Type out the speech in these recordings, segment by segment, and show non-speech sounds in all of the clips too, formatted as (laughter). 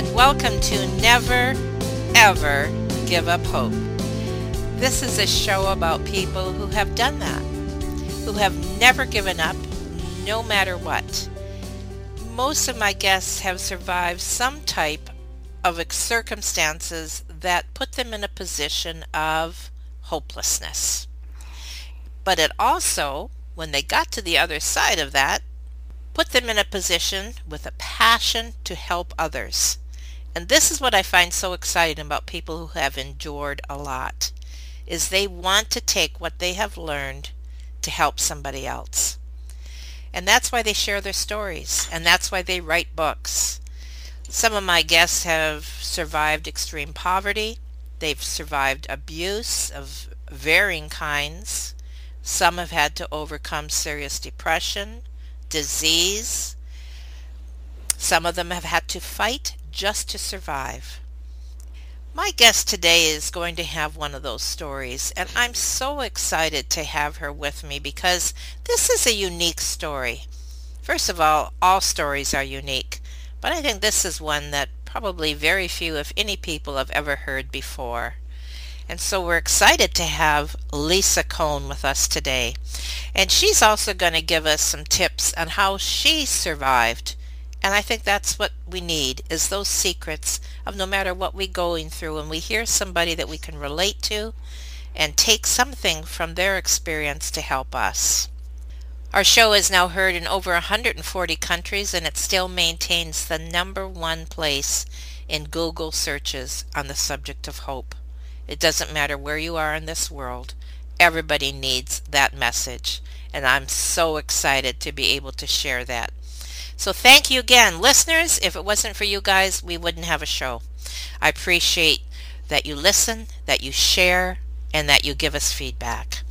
And welcome to Never Ever Give Up Hope. This is a show about people who have done that, who have never given up, no matter what. Most of my guests have survived some type of circumstances that put them in a position of hopelessness. But it also, when they got to the other side of that, put them in a position with a passion to help others. And this is what I find so exciting about people who have endured a lot is they want to take what they have learned to help somebody else. And that's why they share their stories and that's why they write books. Some of my guests have survived extreme poverty. They've survived abuse of varying kinds. Some have had to overcome serious depression, disease. Some of them have had to fight just to survive. My guest today is going to have one of those stories, and I'm so excited to have her with me because this is a unique story. First of all, all stories are unique, but I think this is one that probably very few, if any, people have ever heard before. And so we're excited to have Lisa Cohn with us today. And she's also going to give us some tips on how she survived. And I think that's what we need is those secrets of no matter what we're going through and we hear somebody that we can relate to and take something from their experience to help us. Our show is now heard in over 140 countries and it still maintains the number one place in Google searches on the subject of hope. It doesn't matter where you are in this world. Everybody needs that message. And I'm so excited to be able to share that. So thank you again. Listeners, if it wasn't for you guys, we wouldn't have a show. I appreciate that you listen, that you share, and that you give us feedback.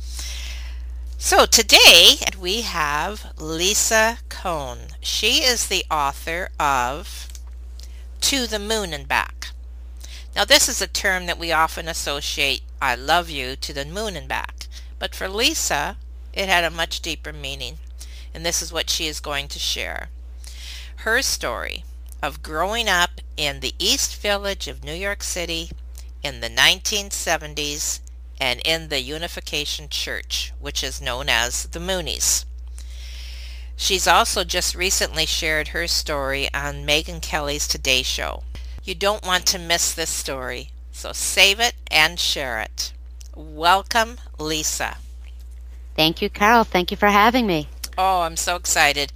So today we have Lisa Cohn. She is the author of To the Moon and Back. Now this is a term that we often associate I love you to the moon and back. But for Lisa, it had a much deeper meaning. And this is what she is going to share. Her story of growing up in the East Village of New York City in the 1970s and in the Unification Church, which is known as the Moonies. She's also just recently shared her story on Megyn Kelly's Today Show. You don't want to miss this story, so save it and share it. Welcome, Lisa. Thank you, Carol. Thank you for having me. Oh, I'm so excited.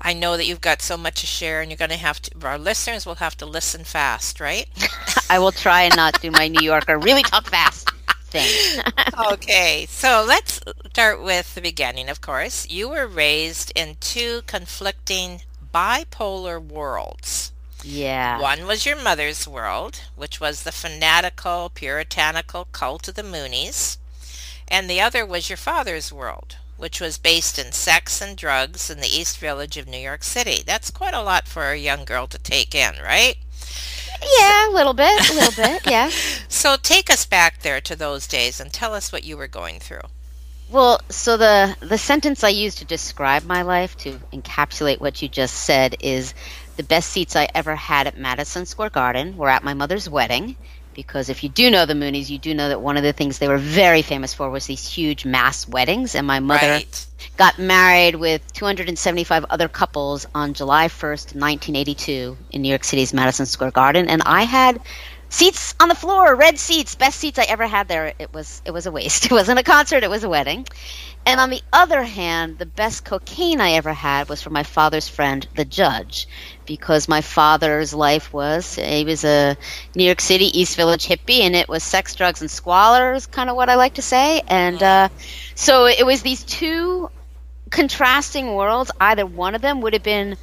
I know that you've got so much to share, and you're going to have to, our listeners will have to listen fast, right? (laughs) I will try and not do my New Yorker really talk fast thing. (laughs) okay, so let's start with the beginning, of course. You were raised in two conflicting bipolar worlds. Yeah. One was your mother's world, which was the fanatical, puritanical cult of the Moonies. And the other was your father's world, which was based in sex and drugs in the East Village of New York City. That's quite a lot for a young girl to take in, right? Yeah, a little bit, a little bit, (laughs) yeah. So take us back there to those days and tell us what you were going through. Well, so the the sentence I use to describe my life to encapsulate what you just said is the best seats I ever had at Madison Square Garden were at my mother's wedding because if you do know the Moonies, you do know that one of the things they were very famous for was these huge mass weddings. And my mother Right. got married with 275 other couples on July 1st, 1982, in New York City's Madison Square Garden, and I had seats on the floor, red seats, best seats I ever had there. It was it was a waste. (laughs) It wasn't a concert, it was a wedding. And on the other hand, the best cocaine I ever had was from my father's friend, the judge, because my father's life was he was a New York City East Village hippie, and it was sex, drugs, and squalor is kind of what I like to say. And uh, so it was these two contrasting worlds. Either one of them would have been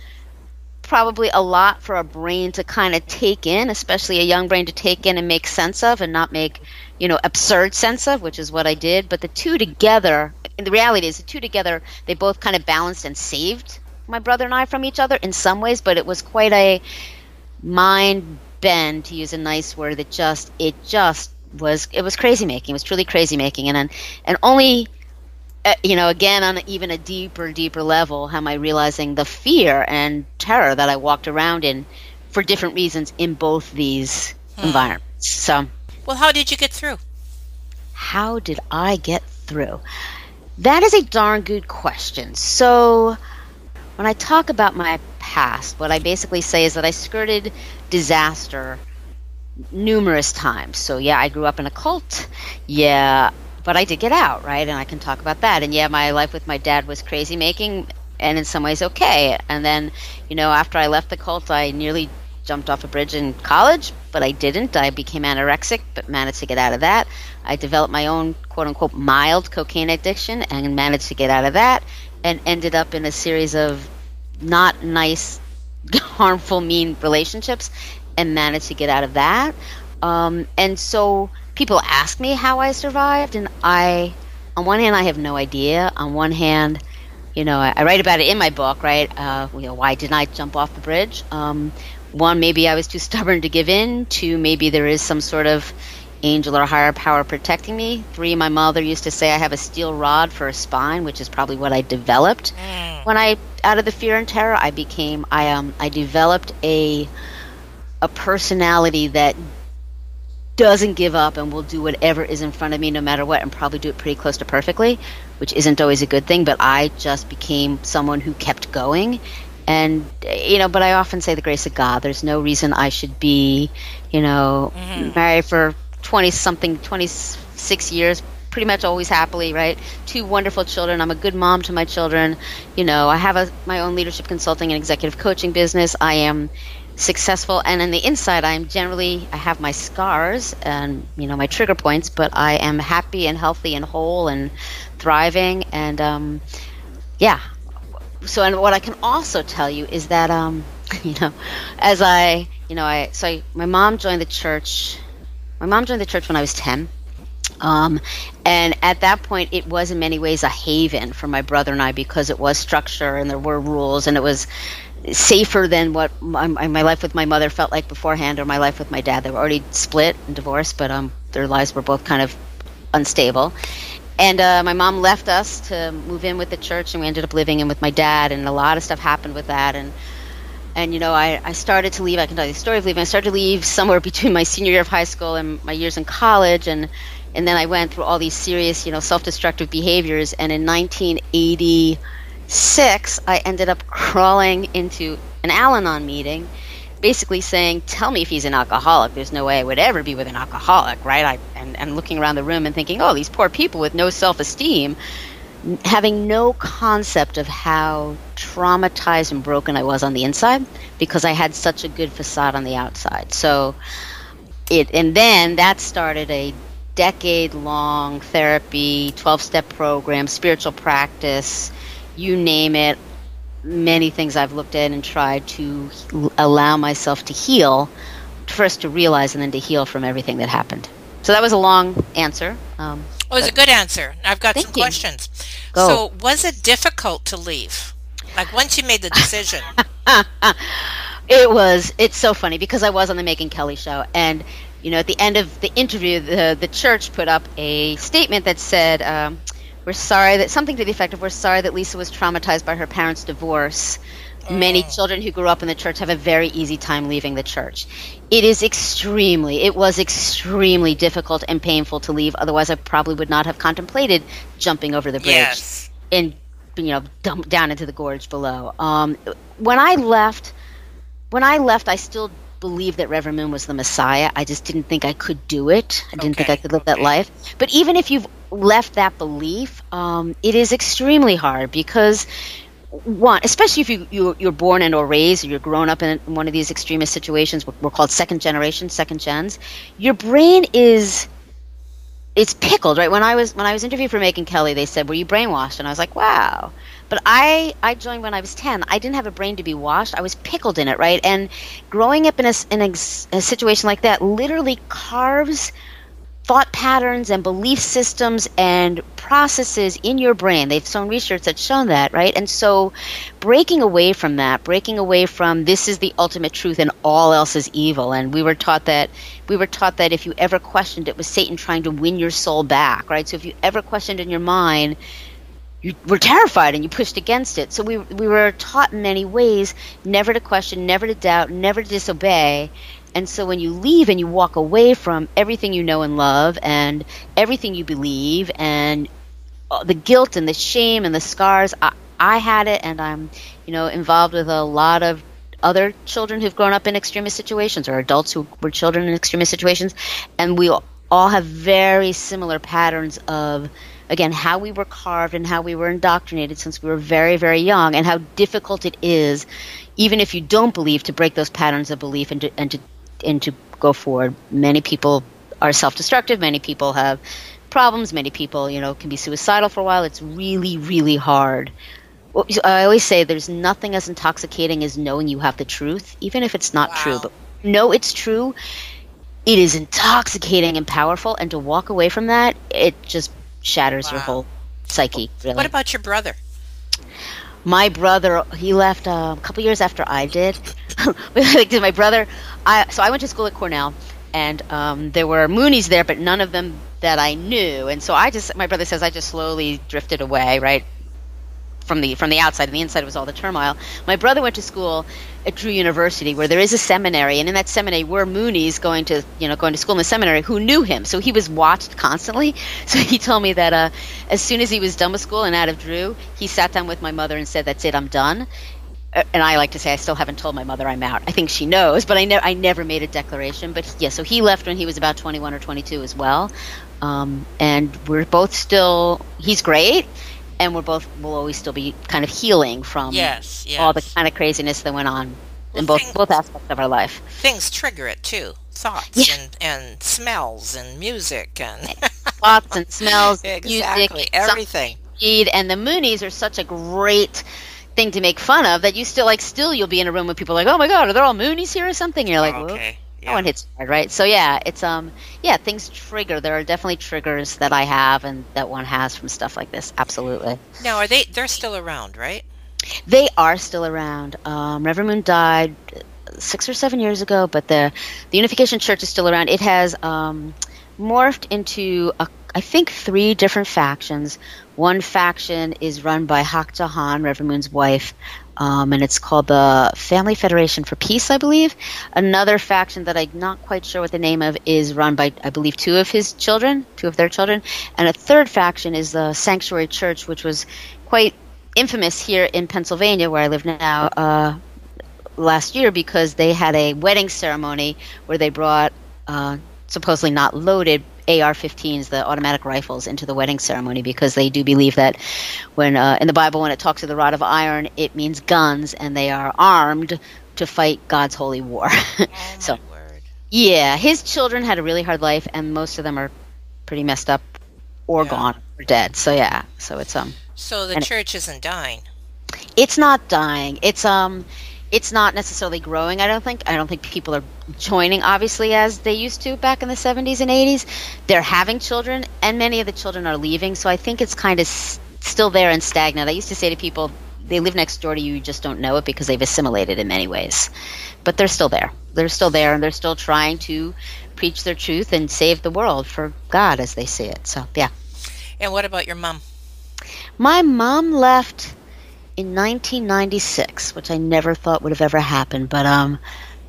probably a lot for a brain to kind of take in, especially a young brain to take in and make sense of and not make, you know, absurd sense of, which is what I did. But the two together, the reality is the two together, they both kind of balanced and saved my brother and I from each other in some ways, but it was quite a mind bend to use a nice word that just it just was it was crazy making. It was truly crazy making and and only Uh, you know, again on even a deeper, deeper level, how am I realizing the fear and terror that I walked around in for different reasons in both these hmm. environments. So, Well, how did you get through? how did I get through? That is a darn good question. So, when I talk about my past, what I basically say is that I skirted disaster numerous times. So, yeah, I grew up in a cult. Yeah, but I did get out, right? And I can talk about that. And yeah, my life with my dad was crazy making and in some ways okay. And then, you know, after I left the cult, I nearly jumped off a bridge in college, but I didn't. I became anorexic, but managed to get out of that. I developed my own quote unquote mild cocaine addiction and managed to get out of that and ended up in a series of not nice, (laughs) harmful, mean relationships and managed to get out of that. Um, and so people ask me how I survived, and I, on one hand, I have no idea. On one hand, you know, I, I write about it in my book, right? Uh, you know, why didn't I jump off the bridge? Um, one, maybe I was too (laughs) stubborn to give in. Two, maybe there is some sort of angel or higher power protecting me. Three, my mother used to say I have a steel rod for a spine, which is probably what I developed. When I, out of the fear and terror, I became, I um, I developed a, a personality that doesn't give up and will do whatever is in front of me no matter what and probably do it pretty close to perfectly which isn't always a good thing but i just became someone who kept going. And you know but i often say the grace of god. There's no reason i should be you know mm-hmm. married for 20 something 26 years pretty much always happily right? Two wonderful children. I'm a good mom to my children. You know i have a, my own leadership consulting and executive coaching business. I am successful and on the inside i'm generally i have my scars and you know my trigger points but i am happy and healthy and whole and thriving and um, yeah. So and what i can also tell you is that um, (laughs) you know as i you know i so I, my mom joined the church my mom joined the church when i was 10 um, and at that point, it was in many ways a haven for my brother and I because it was structure and there were rules and it was safer than what my, my life with my mother felt like beforehand or my life with my dad. They were already split and divorced, but um, their lives were both kind of unstable. And uh, my mom left us to move in with the church, and we ended up living in with my dad, and a lot of stuff happened with that. And and you know, I, I started to leave. I can tell you the story of leaving. I started to leave somewhere (laughs) between my senior year of high school and my years in college, and and then I went through all these serious, you know, self-destructive behaviors. And in 1986, I ended up crawling into an Al-Anon meeting, basically saying, "Tell me if he's an alcoholic. There's no way I would ever be with an alcoholic, right?" I and, and looking around the room and thinking, "Oh, these poor people with no self-esteem." having no concept of how traumatized and broken I was on the inside because I had such a good facade on the outside. So it and then that started a decade long therapy, 12 step program, spiritual practice, you name it, many things I've looked at and tried to allow myself to heal, first to realize and then to heal from everything that happened. So that was a long answer. Um, Oh, it was a good answer. I've got some you. questions. Go. So, was it difficult to leave? Like once you made the decision? (laughs) It was. It's so funny because I was on the Megyn Kelly show, and you know, at the end of the interview, the the church put up a statement that said, um, we're sorry that something to the effect of we're sorry that Lisa was traumatized by her parents' divorce. Many Mm. children who grew up in the church have a very easy time leaving the church. It is extremely, it was extremely difficult and painful to leave. Otherwise, I probably would not have contemplated jumping over the bridge Yes. and you know dump down into the gorge below. Um, when I left, when I left, I still believed that Reverend Moon was the Messiah. I just didn't think I could do it. I didn't think I could live that life. But even if you've left that belief, um, it is extremely hard because one, especially if you, you you're born and or raised, or you're grown up in one of these extremist situations, we're, we're called second generation, second gens. Your brain is it's pickled, right? When I was when I was interviewed for Megyn Kelly, they said, "Were you brainwashed?" And I was like, "Wow." But I I joined when I was ten. I didn't have a brain to be washed. I was pickled in it, right? And growing up in a, in a, a situation like that literally carves thought patterns and belief systems and processes in your brain. They've shown research that's shown that, right? And so breaking away from that, breaking away from this is the ultimate truth and all else is evil. And we were taught that we were taught that if you ever questioned it was Satan trying to win your soul back, right? So if you ever questioned in your mind you were terrified and you pushed against it. So we we were taught in many ways never to question, never to doubt, never to disobey. And so when you leave and you walk away from everything you know and love and everything you believe and the guilt and the shame and the scars, I, I had it and I'm, you know, involved with a lot of other children who've grown up in extremist situations or adults who were children in extremist situations and we all have very similar patterns of again how we were carved and how we were indoctrinated since we were very very young and how difficult it is even if you don't believe to break those patterns of belief and to and to and to go forward. Many people are self-destructive. Many people have problems. Many people you know can be suicidal for a while. It's really really hard. I always say there's nothing as intoxicating as knowing you have the truth, even if it's not true. But know it's true. It is intoxicating and powerful, and to walk away from that, it just shatters your whole psyche. Really. What about your brother? my brother, he left uh, a couple years after I did. like (laughs) my brother, I so I went to school at Cornell, and um, there were Moonies there, but none of them that I knew. And so I just, my brother says, I just slowly drifted away, right, from the from the outside, and the inside was all the turmoil. My brother went to school at Drew University, where there is a seminary, and in that seminary were Moonies going to, you know, going to school in the seminary who knew him, so he was watched constantly. (laughs) So he told me that uh, as soon as he was done with school and out of Drew, he sat down with my mother and said, "That's it, I'm done." Uh, And I like to say I still haven't told my mother I'm out. I think she knows, but I, ne- I never made a declaration. But yeah, so he left when he was about 21 or 22 as well. Um, and we're both still, he's great. And we're both, will always still be kind of healing from Yes, yes. all the kind of craziness that went on Well, in both, thank- both aspects of our life. Things trigger it too. Thoughts Yeah. and, and smells and music and Thoughts and smells, (laughs) exactly music, everything. Speed, and the Moonies are such a great thing to make fun of that you still like still you'll be in a room with people like oh my god are there all Moonies here or something and you're like "Whoa." Okay. that one hits hard right so yeah it's um yeah things trigger there are definitely triggers that I have and that one has from stuff like this absolutely Now, are they? They're still around, right? they are still around um, Reverend Moon died uh, six or seven years ago but the the Unification Church is still around it has um, morphed into a, I think three different factions. One faction is run by Hak Ja Han, Reverend Moon's wife, um, and it's called the Family Federation for Peace, I believe. Another faction that I'm not quite sure what the name of is run by, I believe, two of his children, two of their children, and a third faction is the Sanctuary Church, which was quite infamous here in Pennsylvania, where I live now. Uh, last year because they had a wedding ceremony where they brought uh, supposedly not loaded AR-15s, the automatic rifles, into the wedding ceremony because they do believe that when uh, in the Bible when it talks of the rod of iron, it means guns, and they are armed to fight God's holy war. (laughs) Oh So- yeah, his children had a really hard life, and most of them are pretty messed up or Yeah. gone or dead. So yeah, so it's um So the church isn't dying. it's not dying. It's um it's not necessarily growing, I don't think. I don't think people are joining obviously as they used to back in the 70s and 80s. They're having children and many of the children are leaving, so I think it's kind of s- still there and stagnant. I used to say to people they live next door to you, you just don't know it because they've assimilated in many ways. But they're still there. They're still there and they're still trying to preach their truth and save the world for God as they see it. So, yeah. And what about your mom? My mom left in 1996, which I never thought would have ever happened. But um,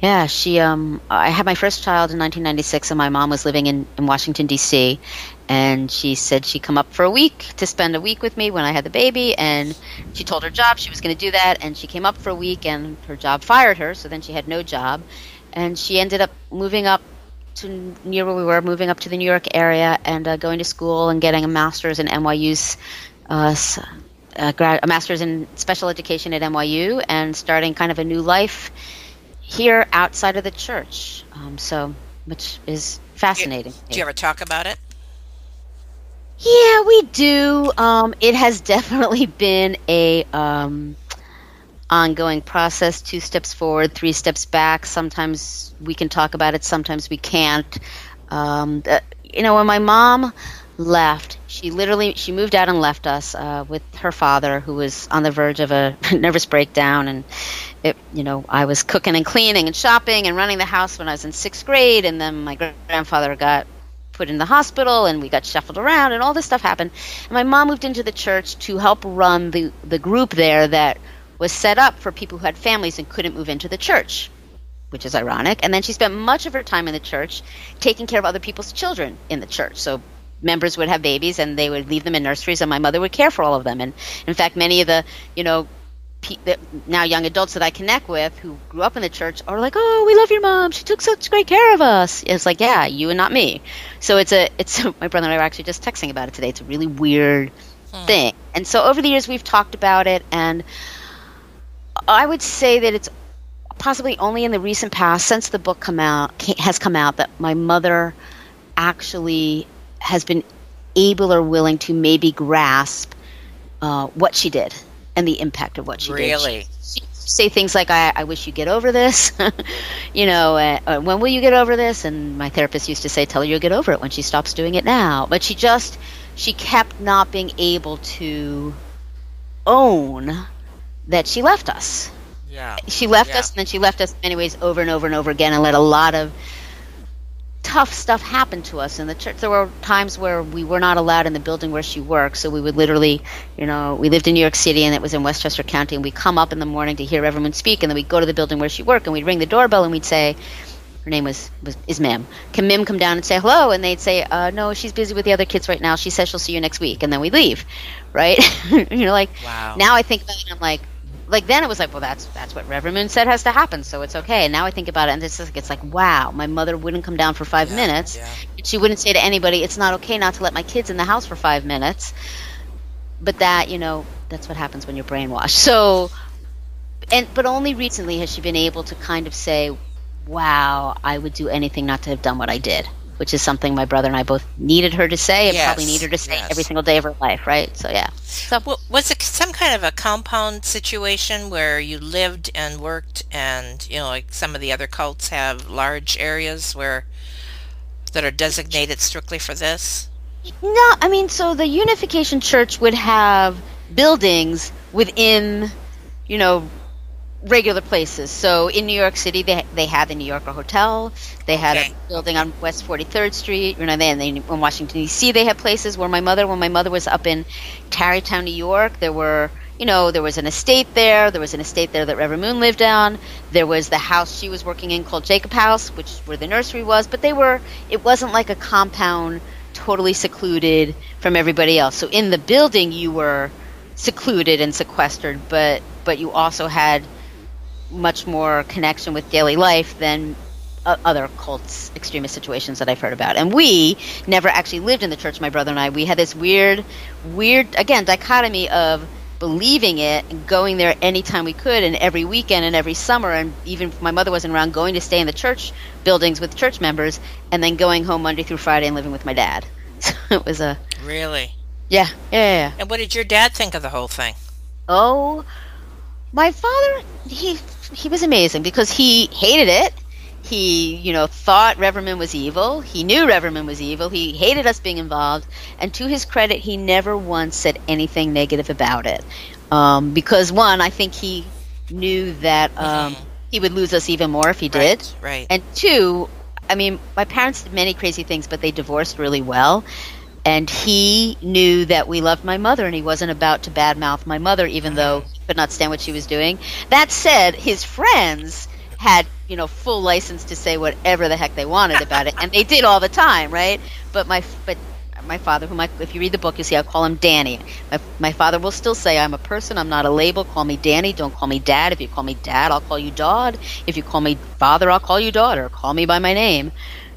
yeah, she um, I had my first child in 1996, and my mom was living in, in Washington D.C. And she said she'd come up for a week to spend a week with me when I had the baby. And she told her job she was going to do that, and she came up for a week, and her job fired her, so then she had no job, and she ended up moving up to near where we were, moving up to the New York area, and uh, going to school and getting a master's in NYU's. Uh, a, grad, a master's in special education at NYU and starting kind of a new life here outside of the church. Um, so, which is fascinating. Do you, do you ever talk about it? Yeah, we do. Um, it has (laughs) definitely been a um, ongoing process. Two steps forward, three steps back. Sometimes we can talk about it. Sometimes we can't. Um, uh, you know, when my mom left, she literally she moved out and left us uh, with her father, who was on the verge of a (laughs) nervous breakdown, and it, you know, I was cooking and cleaning and shopping and running the house when I was in sixth grade, and then my grandfather got put in the hospital, and we got shuffled around, and all this stuff happened. And my mom moved into the church to help run the the group there that was set up for people who had families and couldn't move into the church which is ironic. And then she spent much of her time in the church taking care of other people's children in the church. So members would have babies and they would leave them in nurseries and my mother would care for all of them. And in fact many of the you know pe- now young adults that I connect with who grew up in the church are like oh we love your mom. She took such great care of us. It's like yeah you and not me. So it's a it's (laughs) my brother and I were actually just texting about it today. It's a really weird hmm. thing. And so over the years we've talked about it and I would say that it's possibly only in the recent past since the book come out has come out that my mother actually has been able or willing to maybe grasp uh, what she did and the impact of what she really? did. Really? say things like, I, I wish you get over this. (laughs) you know, uh, uh, when will you get over this? And my therapist used to say, tell her you'll get over it when she stops doing it now. But she just, she kept not being able to own that she left us. Yeah. She left yeah. us, and then she left us anyways over and over and over again, and let a lot of tough stuff happened to us in the church. There were times where we were not allowed in the building where she worked, so we would literally, you know, we lived in New York City and it was in Westchester County, and we'd come up in the morning to hear everyone speak, and then we'd go to the building where she worked, and we'd ring the doorbell, and we'd say, her name was, was is Mim. Can Mim come down and say hello? And they'd say, uh, no, she's busy with the other kids right now. She says she'll see you next week, and then we leave, right? (laughs) you know, like wow. now I think about it, I'm like, like then it was like, well, that's that's what Reverend Moon said has to happen, so it's okay. And now I think about it, and it's like it's like, wow, my mother wouldn't come down for five yeah, minutes. Yeah. She wouldn't say to anybody, it's not okay not to let my kids in the house for five minutes. But that, you know, that's what happens when you're brainwashed. So, and but only recently has she been able to kind of say, wow, I would do anything not to have done what I did which is something my brother and I both needed her to say and yes, probably needed her to say yes. every single day of her life, right? So yeah. So well, was it some kind of a compound situation where you lived and worked, and you know, like some of the other cults have large areas where that are designated strictly for this? No, I mean, so the Unification Church would have buildings within, you know, regular places. So in New York City, they they had the New Yorker Hotel. They had okay. a building on West 43rd Street. You know, then in Washington D.C., they had places where my mother, when my mother was up in Tarrytown, New York, there were. You know, there was an estate there. There was an estate there that Reverend Moon lived on. There was the house she was working in called Jacob House, which is where the nursery was. But they were. It wasn't like a compound, totally secluded from everybody else. So in the building, you were secluded and sequestered, but but you also had much more connection with daily life than Uh, other cults, extremist situations that I've heard about. And we never actually lived in the church, my brother and I. We had this weird, weird, again, dichotomy of believing it and going there anytime we could and every weekend and every summer and even if my mother wasn't around going to stay in the church buildings with church members and then going home monday through friday and living with my dad (laughs) so it was a really yeah yeah, yeah. and what did your dad think of the whole thing oh my father he he was amazing because he hated it. He, you know, thought Reverend was evil. He knew Reverend was evil. He hated us being involved. And to his credit, he never once said anything negative about it. Um, because one, I think he knew that um, mm-hmm. he would lose us even more if he did. Right, right. And two, I mean, my parents did many crazy things, but they divorced really well. and he knew that we loved my mother and he wasn't about to badmouth my mother even though he could not stand what she was doing that said his friends had you know full license to say whatever the heck they wanted about it and they did all the time right? But my but my father whom I, if you read the book you'll see i call him danny. My, my father will still say i'm a person i'm not a label call me danny don't call me dad. If you call me dad i'll call you dad if you call me father i'll call you daughter. Call me by my name.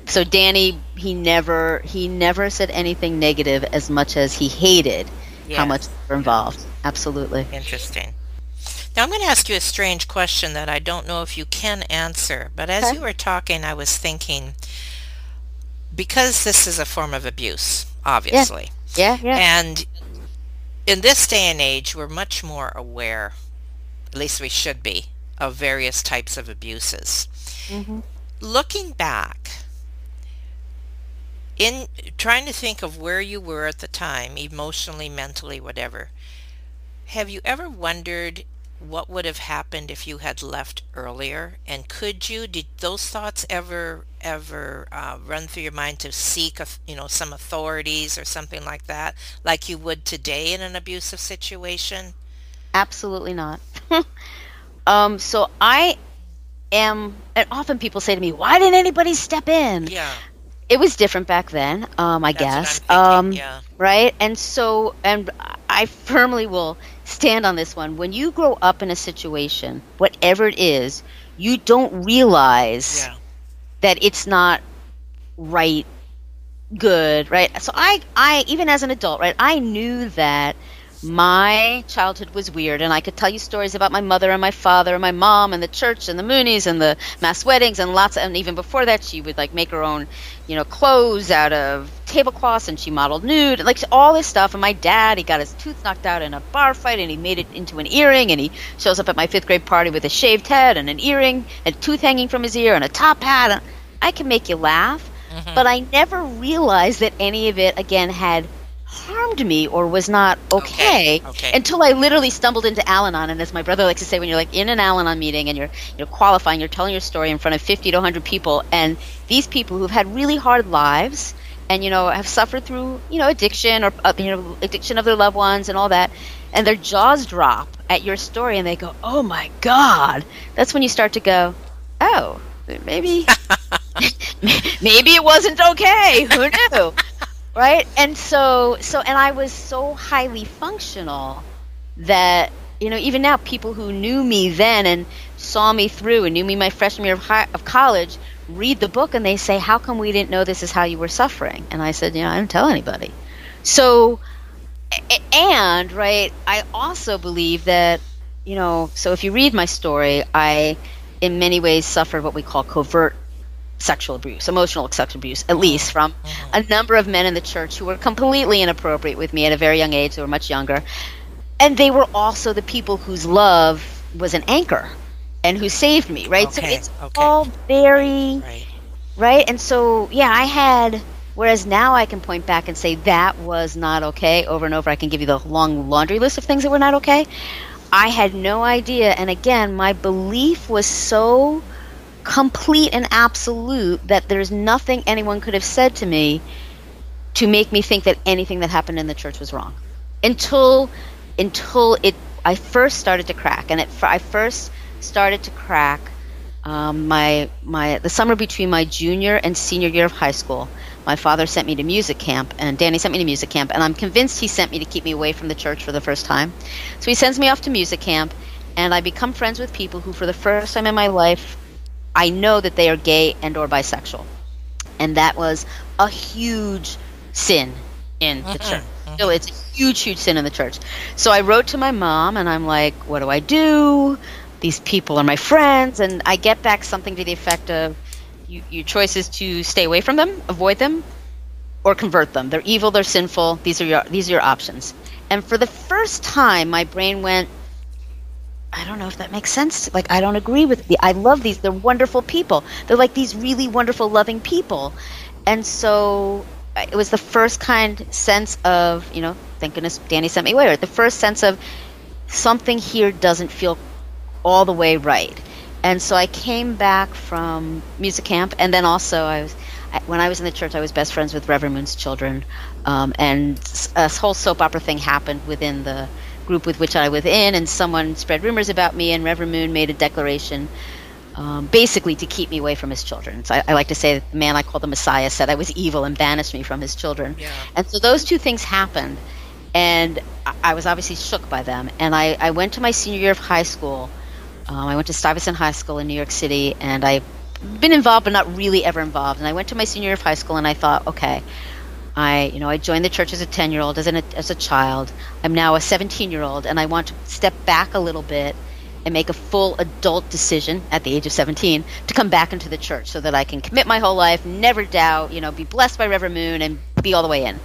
So Danny, he never he never said anything negative as much as he hated how much they were involved. Absolutely. Interesting. Now I'm going to ask you a strange question that I don't know if you can answer, but as Okay. you were talking, I was thinking because this is a form of abuse, obviously, Yeah, yeah. and in this day and age, we're much more aware, at least we should be, of various types of abuses. Mhm. Looking back, in trying to think of where you were at the time, emotionally, mentally, whatever, have you ever wondered what would have happened if you had left earlier? And could you, did those thoughts ever, ever uh, run through your mind to seek, a, you know, some authorities or something like that, like you would today in an abusive situation? Absolutely not. (laughs) um, so I am, and often people say to me, "Why didn't anybody step in?" Yeah, It was different back then, um, I that's guess. thinking. um, yeah, right? And so, and I firmly will stand on this one. When you grow up in a situation, whatever it is, you don't realize yeah, that it's not right, good, right? So I, I even as an adult, right? I knew that my childhood was weird, and I could tell you stories about my mother and my father and my mom and the church and the Moonies and the mass weddings and lots. Of, and even before that, she would like make her own, you know, clothes out of tablecloths, and she modeled nude, and like all this stuff. And my dad, he got his tooth knocked out in a bar fight, and he made it into an earring, and he shows up at my fifth grade party with a shaved head and an earring, and a tooth hanging from his ear, and a top hat. I can make you laugh, mm-hmm. but I never realized that any of it again had harmed me or was not okay, Okay, okay. until I literally stumbled into Al-Anon. And as my brother likes to say, when you're like in an Al-Anon meeting and you're you know qualifying, you're telling your story in front of 50 to 100 people, and these people who've had really hard lives and you know have suffered through you know addiction or uh, you know addiction of their loved ones and all that, and their jaws drop at your story and they go, "Oh my God!" That's when you start to go, "Oh, maybe." (laughs) maybe it wasn't okay. Who knew? Right? And so, so, and I was so highly functional that you know, even now, people who knew me then and saw me through and knew me my freshman year of, high, of college read the book and they say, "How come we didn't know this is how you were suffering?" And I said, "You know, I didn't tell anybody." So, and right, I also believe that you know, so if you read my story, I in many ways suffered what we call covert sexual abuse, emotional sexual abuse, at least mm-hmm. from mm-hmm. a number of men in the church who were completely inappropriate with me at a very young age. They were much younger. And they were also the people whose love was an anchor and who saved me, right? so it's okay. all very, right. right? And so, yeah, I had, whereas now I can point back and say that was not okay over and over. I can give you the long laundry list of things that were not okay. I had no idea. And again, my belief was so complete and absolute that there's nothing anyone could have said to me to make me think that anything that happened in the church was wrong. Until until it I first started to crack and it I first started to crack um, my my the summer between my junior and senior year of high school. My father sent me to music camp and Danny sent me to music camp and I'm convinced he sent me to keep me away from the church for the first time. So he sends me off to music camp and I become friends with people who for the first time in my life I know that they are gay and or bisexual. And that was a huge sin in the mm-hmm. church. Mm-hmm. Still, it's a huge, huge sin in the church. So I wrote to my mom and I'm like, what do I do? These people are my friends. And I get back something to the effect of you, your choice is to stay away from them, avoid them, or convert them. They're evil, they're sinful. These are your these are your options. And for the first time my brain went, I don't know if that makes sense. Like I don't agree with the. I love these. They're wonderful people. They're like these really wonderful, loving people. And so it was the first kind sense of you know, thank goodness Danny sent me away. The first sense of something here doesn't feel all the way right. And so I came back from music camp, and then also I was when I was in the church, I was best friends with Reverend Moon's children, um, and a whole soap opera thing happened within the group with which I was in, and someone spread rumors about me, and Reverend Moon made a declaration. Um, basically, to keep me away from his children. So I, I, like to say that the man I call the Messiah said I was evil and banished me from his children. Yeah. And so those two things happened, and I, I was obviously shook by them. And I, I went to my senior year of high school. Um, I went to Stuyvesant High School in New York City, and I've been involved but not really ever involved. And I went to my senior year of high school and I thought, okay, I you know I joined the church as a 10 year old as, an, as a child. I'm now a 17 year old and I want to step back a little bit and make a full adult decision at the age of 17 to come back into the church so that I can commit my whole life, never doubt, you know, be blessed by Reverend Moon and be all the way in.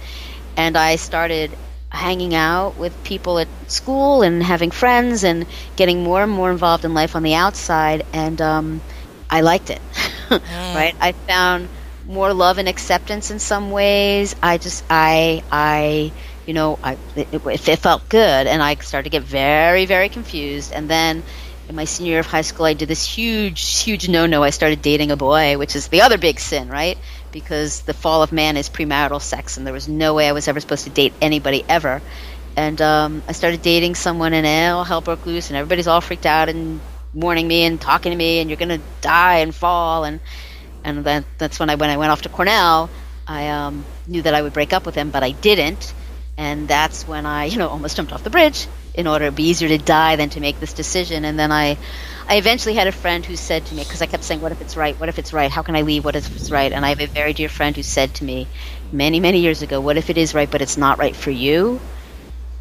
And I started hanging out with people at school and having friends and getting more and more involved in life on the outside and um, I liked it. (laughs) right? I found more love and acceptance in some ways. I just I I you know I it, it, felt good, and I started to get very very confused. And then in my senior year of high school, I did this huge huge no no. I started dating a boy, which is the other big sin, right? Because the fall of man is premarital sex, and there was no way I was ever supposed to date anybody ever. And um, I started dating someone, and all hell broke loose, and everybody's all freaked out and warning me and talking to me and you're going to die and fall and and then that's when I when I went off to Cornell I um, knew that I would break up with him but I didn't. And that's when I you know almost jumped off the bridge in order to be easier to die than to make this decision. And then I I eventually had a friend who said to me because I kept saying what if it's right? What if it's right? How can I leave? What if it's right? And I have a very dear friend who said to me many many years ago what if it is right but it's not right for you?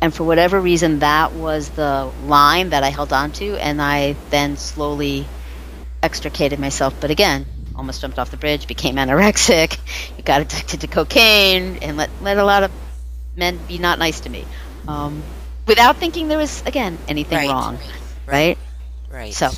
And for whatever reason, that was the line that I held on to, and I then slowly extricated myself. But again, almost jumped off the bridge, became anorexic, got addicted to cocaine, and let, let a lot of men be not nice to me. Um, without thinking there was, again, anything right. wrong. Right? Right. So.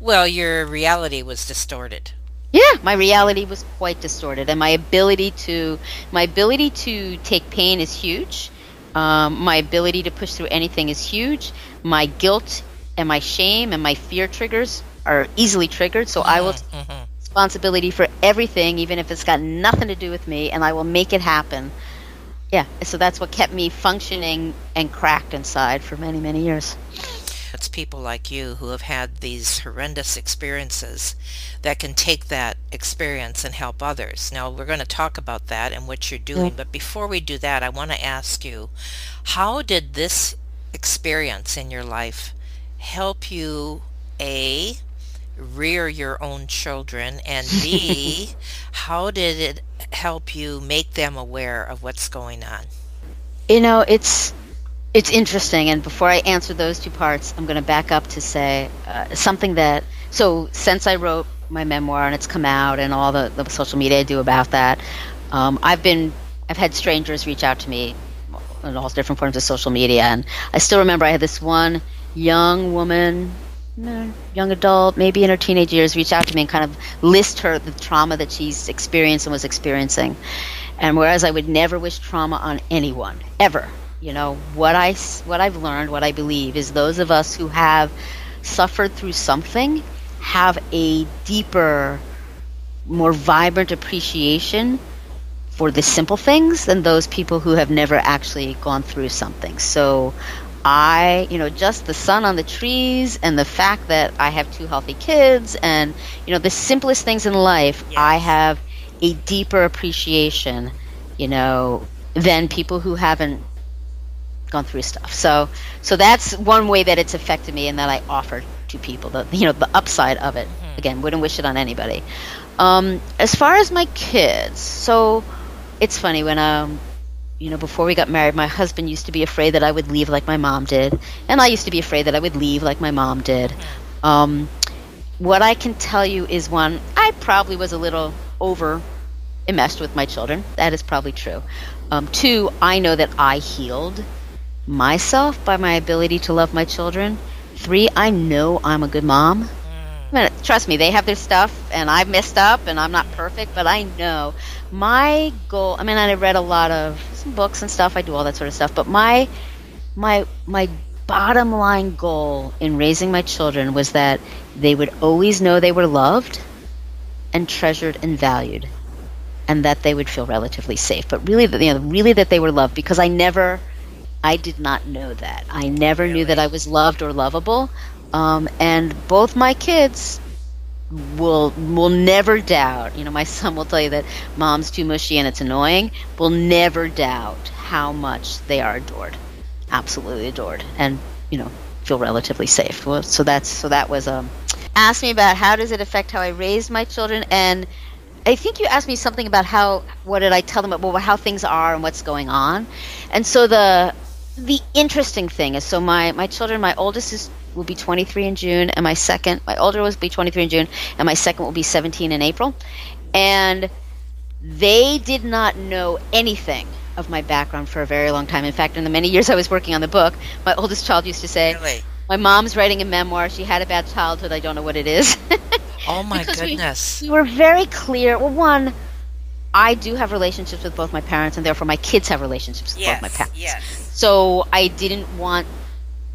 Well, your reality was distorted. Yeah, my reality was quite distorted, and my ability to my ability to take pain is huge um, my ability to push through anything is huge. My guilt and my shame and my fear triggers are easily triggered. So I will mm-hmm. Responsibility for everything, even if it's got nothing to do with me, and I will make it happen. Yeah, so that's what kept me functioning and cracked inside for many, many years. It's people like you who have had these horrendous experiences that can take that experience and help others. Now, we're going to talk about that and what you're doing, yeah. but before we do that, I want to ask you how did this experience in your life help you, A, rear your own children, and B, (laughs) how did it help you make them aware of what's going on? You know, it's it's interesting, and before I answer those two parts, I'm going to back up to say uh, something that. So, since I wrote my memoir and it's come out, and all the, the social media I do about that, um, I've been I've had strangers reach out to me in all different forms of social media, and I still remember I had this one young woman, young adult, maybe in her teenage years, reach out to me and kind of list her the trauma that she's experienced and was experiencing. And whereas I would never wish trauma on anyone ever, you know what i what i've learned what i believe is those of us who have suffered through something have a deeper more vibrant appreciation for the simple things than those people who have never actually gone through something. So I, you know, just the sun on the trees and the fact that I have two healthy kids and, you know, the simplest things in life, yes. I have a deeper appreciation, you know, than people who haven't gone through stuff. So so that's one way that it's affected me and that I offer to people. The you know the upside of it. Mm-hmm. Again, wouldn't wish it on anybody. Um, as far as my kids, so it's funny when um you know before we got married, my husband used to be afraid that I would leave like my mom did, and I used to be afraid that I would leave like my mom did. Um, what I can tell you is one, I probably was a little over enmeshed with my children. That is probably true. Um, two, I know that I healed myself by my ability to love my children. Three, I know I'm a good mom. I mean, trust me, they have their stuff, and I've messed up, and I'm not perfect, but I know my goal. I mean, I read a lot of some books and stuff. I do all that sort of stuff, but my my my bottom line goal in raising my children was that they would always know they were loved and treasured and valued. and that they would feel relatively safe. But really, that you know, really that they were loved because I never, I did not know that. I never really? knew that I was loved or lovable. Um, and both my kids will will never doubt. You know, my (laughs) son will tell you that mom's too mushy and it's annoying. Will never doubt how much they are adored, absolutely adored, and you know feel relatively safe. Well, So that's so that was um. Ask me about how does it affect how I raised my children and I think you asked me something about how what did I tell them about how things are and what's going on, and so the the interesting thing is so my my children my oldest is will be 23 in June and my second my older will be 23 in June and my second will be 17 in April, and they did not know anything of my background for a very long time. In fact, in the many years I was working on the book, my oldest child used to say, really? "My mom's writing a memoir. She had a bad childhood. I don't know what it is." (laughs) Oh my goodness. We, we were very clear. Well, one, I do have relationships with both my parents, and therefore my kids have relationships with yes, both my parents. Yes. So I didn't want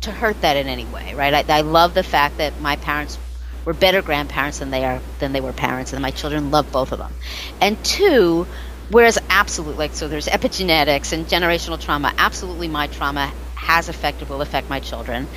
to hurt that in any way, right? I, I love the fact that my parents were better grandparents than they are than they were parents, and my children love both of them. And two, whereas absolutely, like so, there's epigenetics and generational trauma. Absolutely, my trauma has affected will affect my children,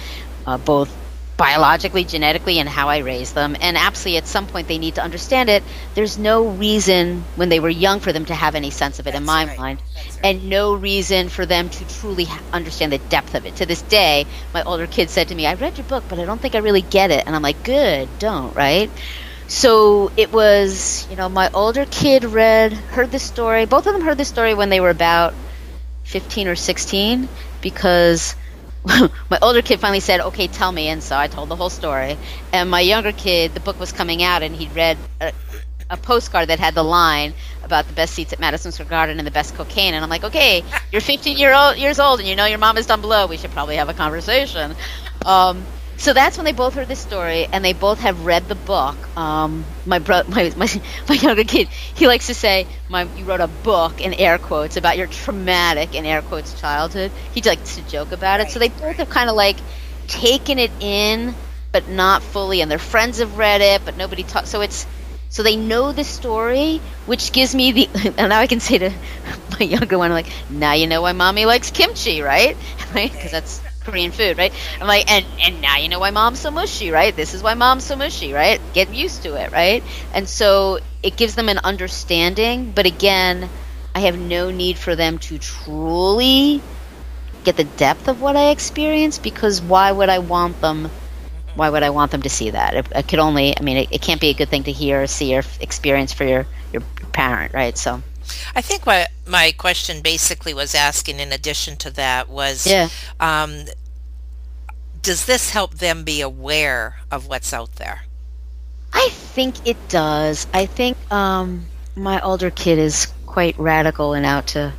uh, both biologically, genetically, and how I raise them. And absolutely, at some point, they need to understand it. There's no reason when they were young for them to have any sense of it, That's in my right. mind, right. and no reason for them to truly understand the depth of it. To this day, my older kid said to me, I read your book, but I don't think I really get it. And I'm like, good, don't, right? So it was, you know, my older kid read, heard the story. Both of them heard the story when they were about 15 or 16 because (laughs) my older kid finally said, "Okay, tell me," and so I told the whole story. And my younger kid, the book was coming out, and he'd read a, a postcard that had the line about the best seats at Madison Square Garden and the best cocaine. And I'm like, "Okay, you're 15 year old, years old, and you know your mom is down below. We should probably have a conversation." Um, so that's when they both heard this story, and they both have read the book. Um, my, bro- (laughs) my my my younger kid, he likes to say, "My you wrote a book in air quotes about your traumatic in air quotes childhood." He likes to joke about it. So they both have kind of like taken it in, but not fully, and their friends have read it, but nobody talks. So it's so they know the story, which gives me the. (laughs) And now I can say to (laughs) my younger one, like, "Now you know why mommy likes kimchi, right? Right? Because that's." Korean food, right? I'm like, and and now you know why mom's so mushy, right? This is why mom's so mushy, right? Get used to it, right? And so it gives them an understanding, but again, I have no need for them to truly get the depth of what I experience because why would I want them? Why would I want them to see that? It, it could only, I mean, it, it can't be a good thing to hear, or see, or experience for your your parent, right? So. I think what my question basically was asking, in addition to that, was Yeah. um, does this help them be aware of what's out there? I think it does. I think um, my older kid is quite radical and out to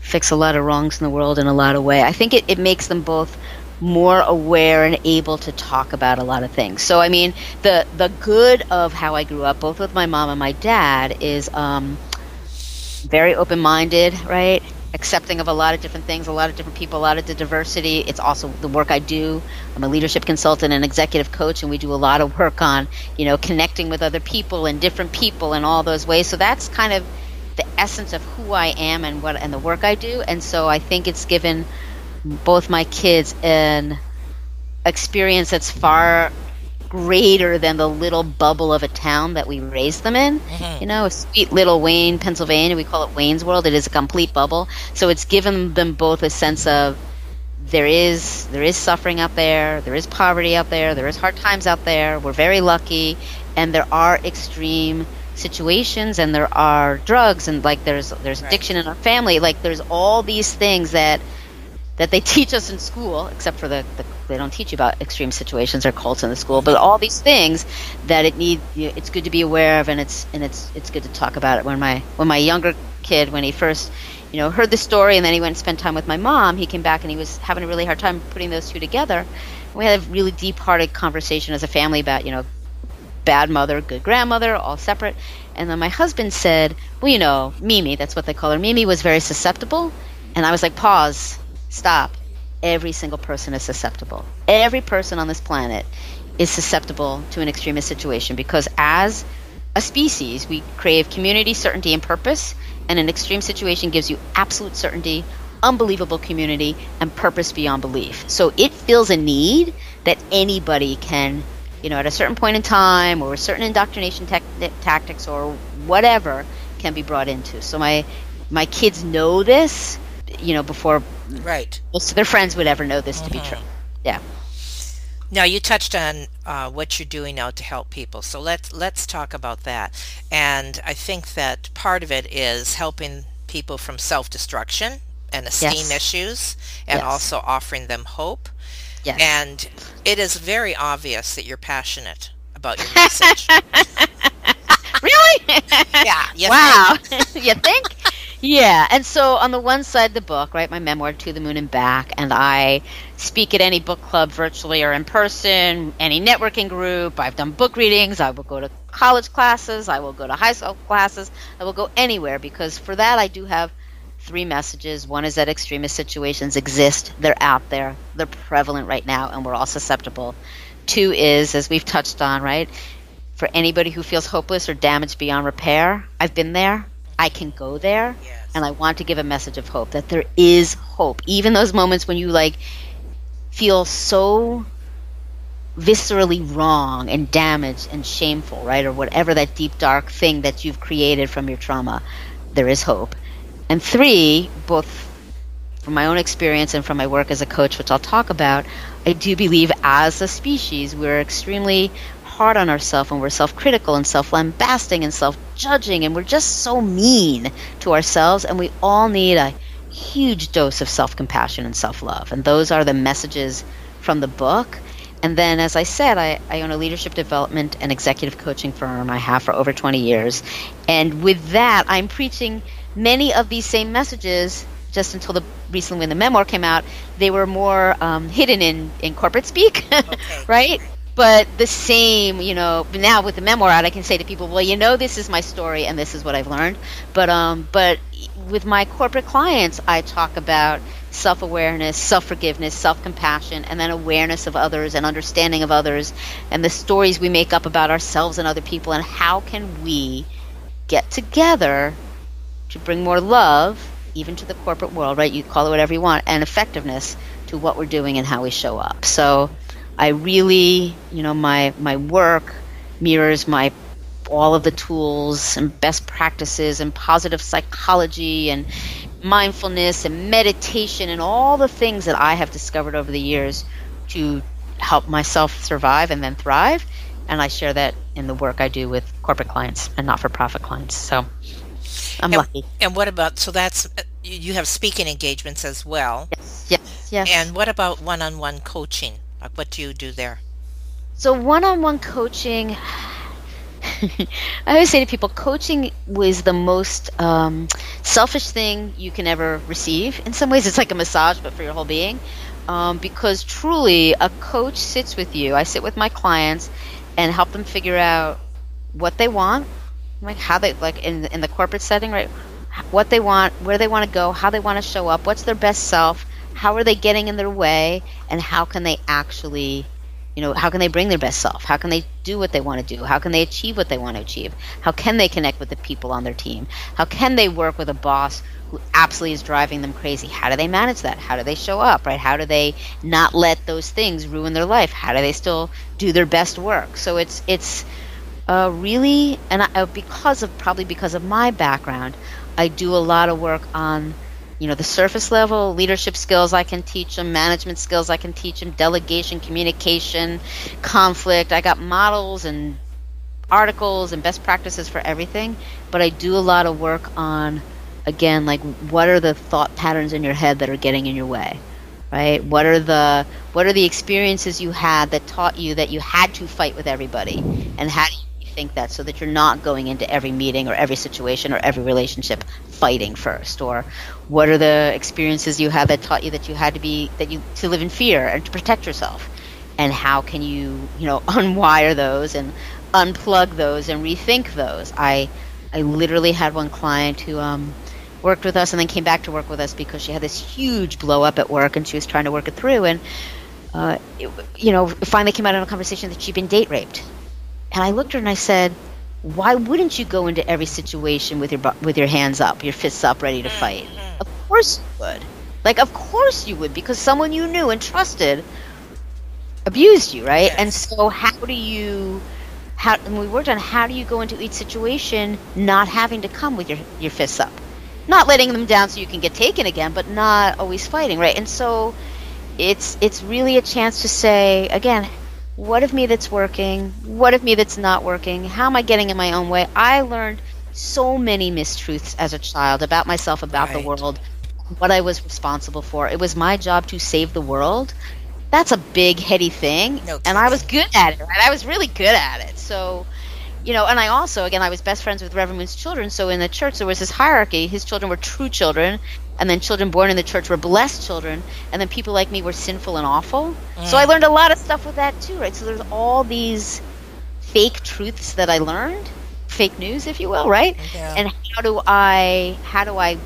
fix a lot of wrongs in the world in a lot of way. I think it, it makes them both more aware and able to talk about a lot of things. So I mean, the the good of how I grew up, both with my mom and my dad, is um, very open minded, right? Accepting of a lot of different things, a lot of different people, a lot of the diversity. It's also the work I do. I'm a leadership consultant and executive coach, and we do a lot of work on, you know, connecting with other people and different people in all those ways. So that's kind of the essence of who I am and what and the work I do. And so I think it's given both my kids an experience that's far greater than the little bubble of a town that we raised them in. Mhm. You know, sweet little Wayne, Pennsylvania. We call it Wayne's World. It is a complete bubble. So it's given them both a sense of there is there is suffering out there, there is poverty out there, there is hard times out there. We're very lucky, and there are extreme situations, and there are drugs, and like there's there's Right. addiction in our family. Like there's all these things that that they teach us in school, except for the, the they don't teach you about extreme situations or cults in the school, but all these things that it need it's good to be aware of, and it's and it's it's good to talk about it. When my when my younger kid, when he first you know heard the story, and then he went and spent time with my mom, he came back and he was having a really hard time putting those two together. We had a really deep-hearted conversation as a family about you know bad mother, good grandmother, all separate. And then my husband said, Well, you know, Mimi, that's what they call her. Mimi was very susceptible. And I was like, Pause, stop. Every single person is susceptible. Every person on this planet is susceptible to an extremist situation because as a species. We crave community, certainty, and purpose, and an extreme situation gives you absolute certainty, unbelievable community, and purpose beyond belief. So it fills a need that anybody can, you know, at a certain point in time or certain indoctrination tactics or whatever can be brought into. So my my kids know this, you know, before right most of their friends would ever know this to be mm-hmm. true. Yeah. Now you touched on uh, what you're doing now to help people, so let's let's talk about that. And I think that part of it is helping people from self-destruction and esteem yes. issues, and yes. also offering them hope. Yes. And it is very obvious that you're passionate about your message. (laughs) really? (laughs) yeah. You wow. (laughs) You think? Yeah, and so on the one side, the book, right, my memoir, To the Moon and Back, and I speak at any book club virtually or in person, any networking group. I've done book readings. I will go to college classes. I will go to high school classes. I will go anywhere because for that I do have three messages. One is that extremist situations exist, they're out there, they're prevalent right now, and we're all susceptible. Two is, as we've touched on, right, for anybody who feels hopeless or damaged beyond repair, I've been there. I can go there yes. and I want to give a message of hope that there is hope. Even those moments when you like feel so viscerally wrong and damaged and shameful, right? Or whatever that deep dark thing that you've created from your trauma, there is hope. And three, both from my own experience and from my work as a coach, which I'll talk about, I do believe as a species we're extremely hard on ourselves and we're self critical and self lambasting and self judging and we're just so mean to ourselves and we all need a huge dose of self compassion and self love. And those are the messages from the book. And then, as I said, I, I, own a leadership development and executive coaching firm I have for over 20 years. And with that, I'm preaching many of these same messages just until the recently when the memoir came out, they were more um, hidden in, in corporate speak, (laughs) okay. right? But the same you know now with the memoir out i can say to people well you know this is my story and this is what i've learned. But um but with my corporate clients i talk about self-awareness self-forgiveness self-compassion and then awareness of others and understanding of others and the stories we make up about ourselves and other people and how can we get together to bring more love even to the corporate world right? You call it whatever you want and effectiveness to what we're doing and how we show up. So I really, you know, my my work mirrors my all of the tools and best practices and positive psychology and mindfulness and meditation and all the things that I have discovered over the years to help myself survive and then thrive. And I share that in the work I do with corporate clients and not for profit clients. So I'm and, lucky. And what about, so that's, uh, you have speaking engagements as well. Yes, yes, yes. And what about one on one coaching? What do you do there? So one-on-one coaching, (laughs) I always say to people, coaching was the most um, selfish thing you can ever receive. In some ways, it's like a massage, but for your whole being. Um, because truly, a coach sits with you. I sit with my clients and help them figure out what they want, like how they like in in the corporate setting, right? What they want, where they want to go, how they want to show up, what's their best self, how are they getting in their way and how can they actually you know how can they bring their best self? How can they do what they want to do? How can they achieve what they want to achieve? How can they connect with the people on their team? How can they work with a boss who absolutely is driving them crazy? How do they manage that? How do they show up right? How do they not let those things ruin their life? How do they still do their best work? So it's it's uh, really and I, because of probably because of my background i do a lot of work on you know the surface level leadership skills i can teach them management skills i can teach them delegation communication conflict. I got models and articles and best practices for everything but i do a lot of work on again like what are the thought patterns in your head that are getting in your way right? What are the what are the experiences you had that taught you that you had to fight with everybody? And how do you think that so that you're not going into every meeting or every situation or every relationship fighting first? Or what are the experiences you have that taught you that you had to be that you to live in fear and to protect yourself? And how can you you know (laughs) unwire those and unplug those and rethink those? I i literally had one client who um worked with us and then came back to work with us because she had this huge blow up at work and she was trying to work it through. And uh, it, you know finally came out in a conversation that she'd been date raped and I looked at her and I said, why wouldn't you go into every situation with your with your hands up, your fists up, ready to fight? Mm-hmm. Of course you would. Like, of course you would, because someone you knew and trusted abused you, right? Yes. And so, how do you? How and we worked on how do you go into each situation not having to come with your your fists up, not letting them down so you can get taken again, but not always fighting, right? And so, it's it's really a chance to say again what of me that's working? What of me that's not working? How am I getting in my own way? I learned so many mistruths as a child about myself, about right. the world, what I was responsible for. It was my job to save the world. That's a big, heady thing. No and I was good at it, right? I was really good at it. So, you know, and I also, again, I was best friends with Reverend Moon's children. So in the church, there was this hierarchy. His children were true children, and then children born in the church were blessed children, and then people like me were sinful and awful. Mm. So I mm. learned a lot of stuff with that too, right? So there's all these fake truths that I learned, fake news, if you will, right? Yeah. And how do I, how do I,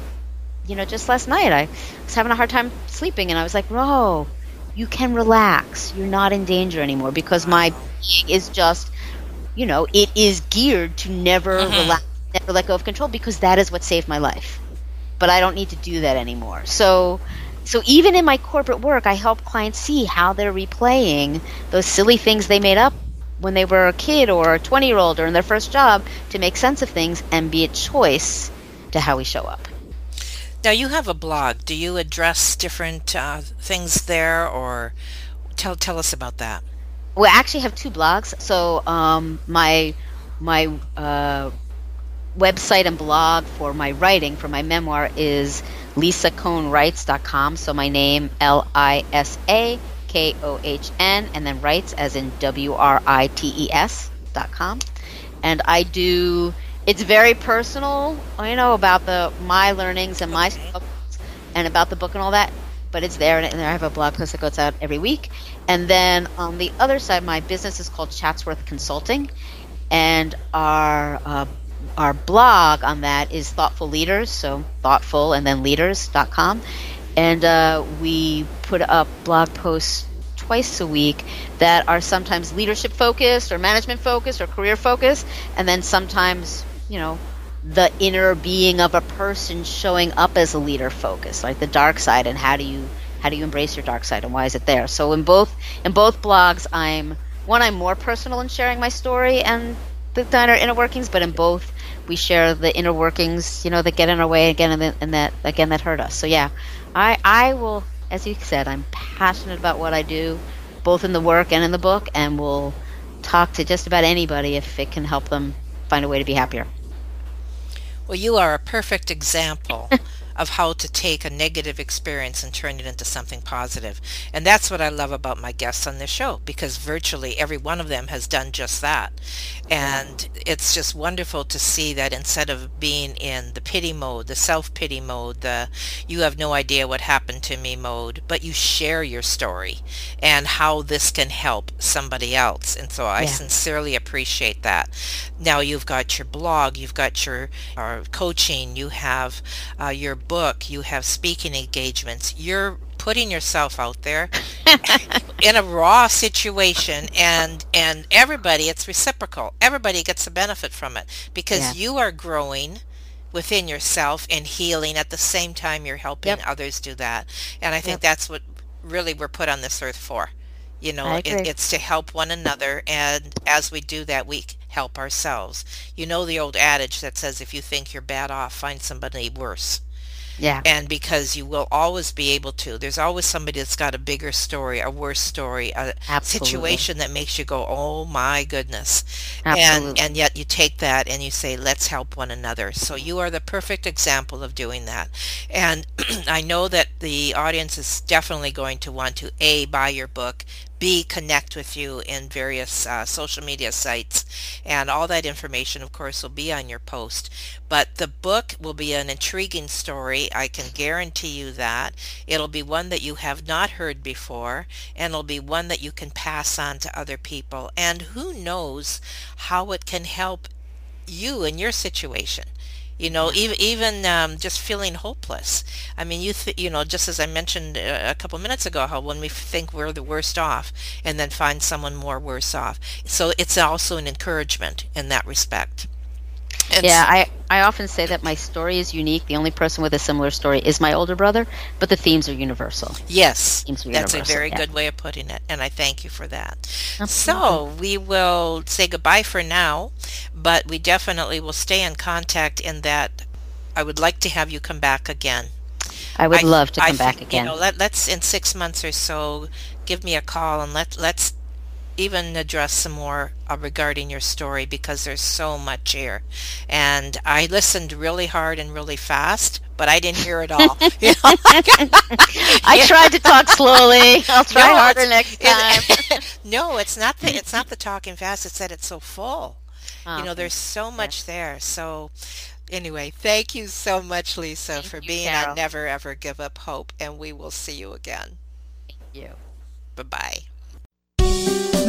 you know, just last night I was having a hard time sleeping, and I was like, "Ro, you can relax. You're not in danger anymore because my being is just, you know, it is geared to never mm-hmm. relax, never let go of control because that is what saved my life." But I don't need to do that anymore. So so even in my corporate work, I help clients see how they're replaying those silly things they made up when they were a kid or a 20 year old or in their first job to make sense of things and be a choice to how we show up. Now, you have a blog. Do you address different uh, things there or tell, tell us about that? We actually have two blogs. So, um, my my uh, website and blog for my writing, for my memoir, is lisakohnwrites.com. So my name, L I S A K O H N, and then writes as in W R I T E S.com. And I do, it's very personal, you know, about the my learnings and my stuff and about the book and all that. But it's there, and there. I have a blog post that goes out every week. And then on the other side, my business is called Chatsworth Consulting, and our uh, our blog on that is Thoughtful Leaders, so thoughtful and then leaders.com. And uh, we put up blog posts twice a week that are sometimes leadership focused or management focused or career focused, and then sometimes, you know, the inner being of a person showing up as a leader focus, like the dark side and how do you how do you embrace your dark side and why is it there? So in both in both blogs I'm one I'm more personal in sharing my story and the inner workings, but in both we share the inner workings, you know, that get in our way again, and, and that again that hurt us. So yeah, I I will, as you said, I'm passionate about what I do, both in the work and in the book, and will talk to just about anybody if it can help them find a way to be happier. Well, you are a perfect example (laughs) of how to take a negative experience and turn it into something positive. And that's what I love about my guests on this show because virtually every one of them has done just that. And it's just wonderful to see that instead of being in the pity mode, the self-pity mode, the you have no idea what happened to me mode, but you share your story and how this can help somebody else. And so I yeah. sincerely appreciate that. Now you've got your blog, you've got your uh, coaching, you have uh, your book, you have speaking engagements, you're putting yourself out there (laughs) in a raw situation and and everybody it's reciprocal. Everybody gets a benefit from it because yeah. you are growing within yourself and healing at the same time you're helping yep. others do that. And i think yep. that's what really we're put on this earth for. You know it, it's to help one another and as we do that we help ourselves. You know the old adage that says if you think you're bad off find somebody worse yeah. And because you will always be able to. There's always somebody that's got a bigger story, a worse story, a Absolutely. situation that makes you go, "Oh my goodness." Absolutely. And and yet you take that and you say, "Let's help one another." So you are the perfect example of doing that. And (clears throat) I know that the audience is definitely going to want to a buy your book, B, connect with you in various uh, social media sites. And all that information, of course, will be on your post. But the book will be an intriguing story. I can guarantee you that. It'll be one that you have not heard before, and it'll be one that you can pass on to other people. And who knows how it can help you in your situation You know, even even um, just feeling hopeless. I mean, you th- you know, just as I mentioned uh, a couple minutes ago, how when we think we're the worst off, and then find someone more worse off. So it's also an encouragement in that respect. And yeah, I, I often say that my story is unique. The only person with a similar story is my older brother, but the themes are universal. Yes, that's universal, a very yeah. good way of putting it, and I thank you for that. Absolutely. So we will say goodbye for now, but we definitely will stay in contact in that I would like to have you come back again. I would I, love to come I, back again. You know, let, let's in six months or so give me a call and let let's even address some more uh, regarding your story because there's so much here. And I listened really hard and really fast, but I didn't hear it all. (laughs) I tried to talk slowly. I'll try no, harder next time. (laughs) no, it's not the it's not the talking fast. It's that it's so full. Oh, you know, there's so much there. So anyway, thank you so much, Lisa, thank for you, being Carol. on Never Ever Give Up Hope, and we will see you again. Thank you. Bye bye.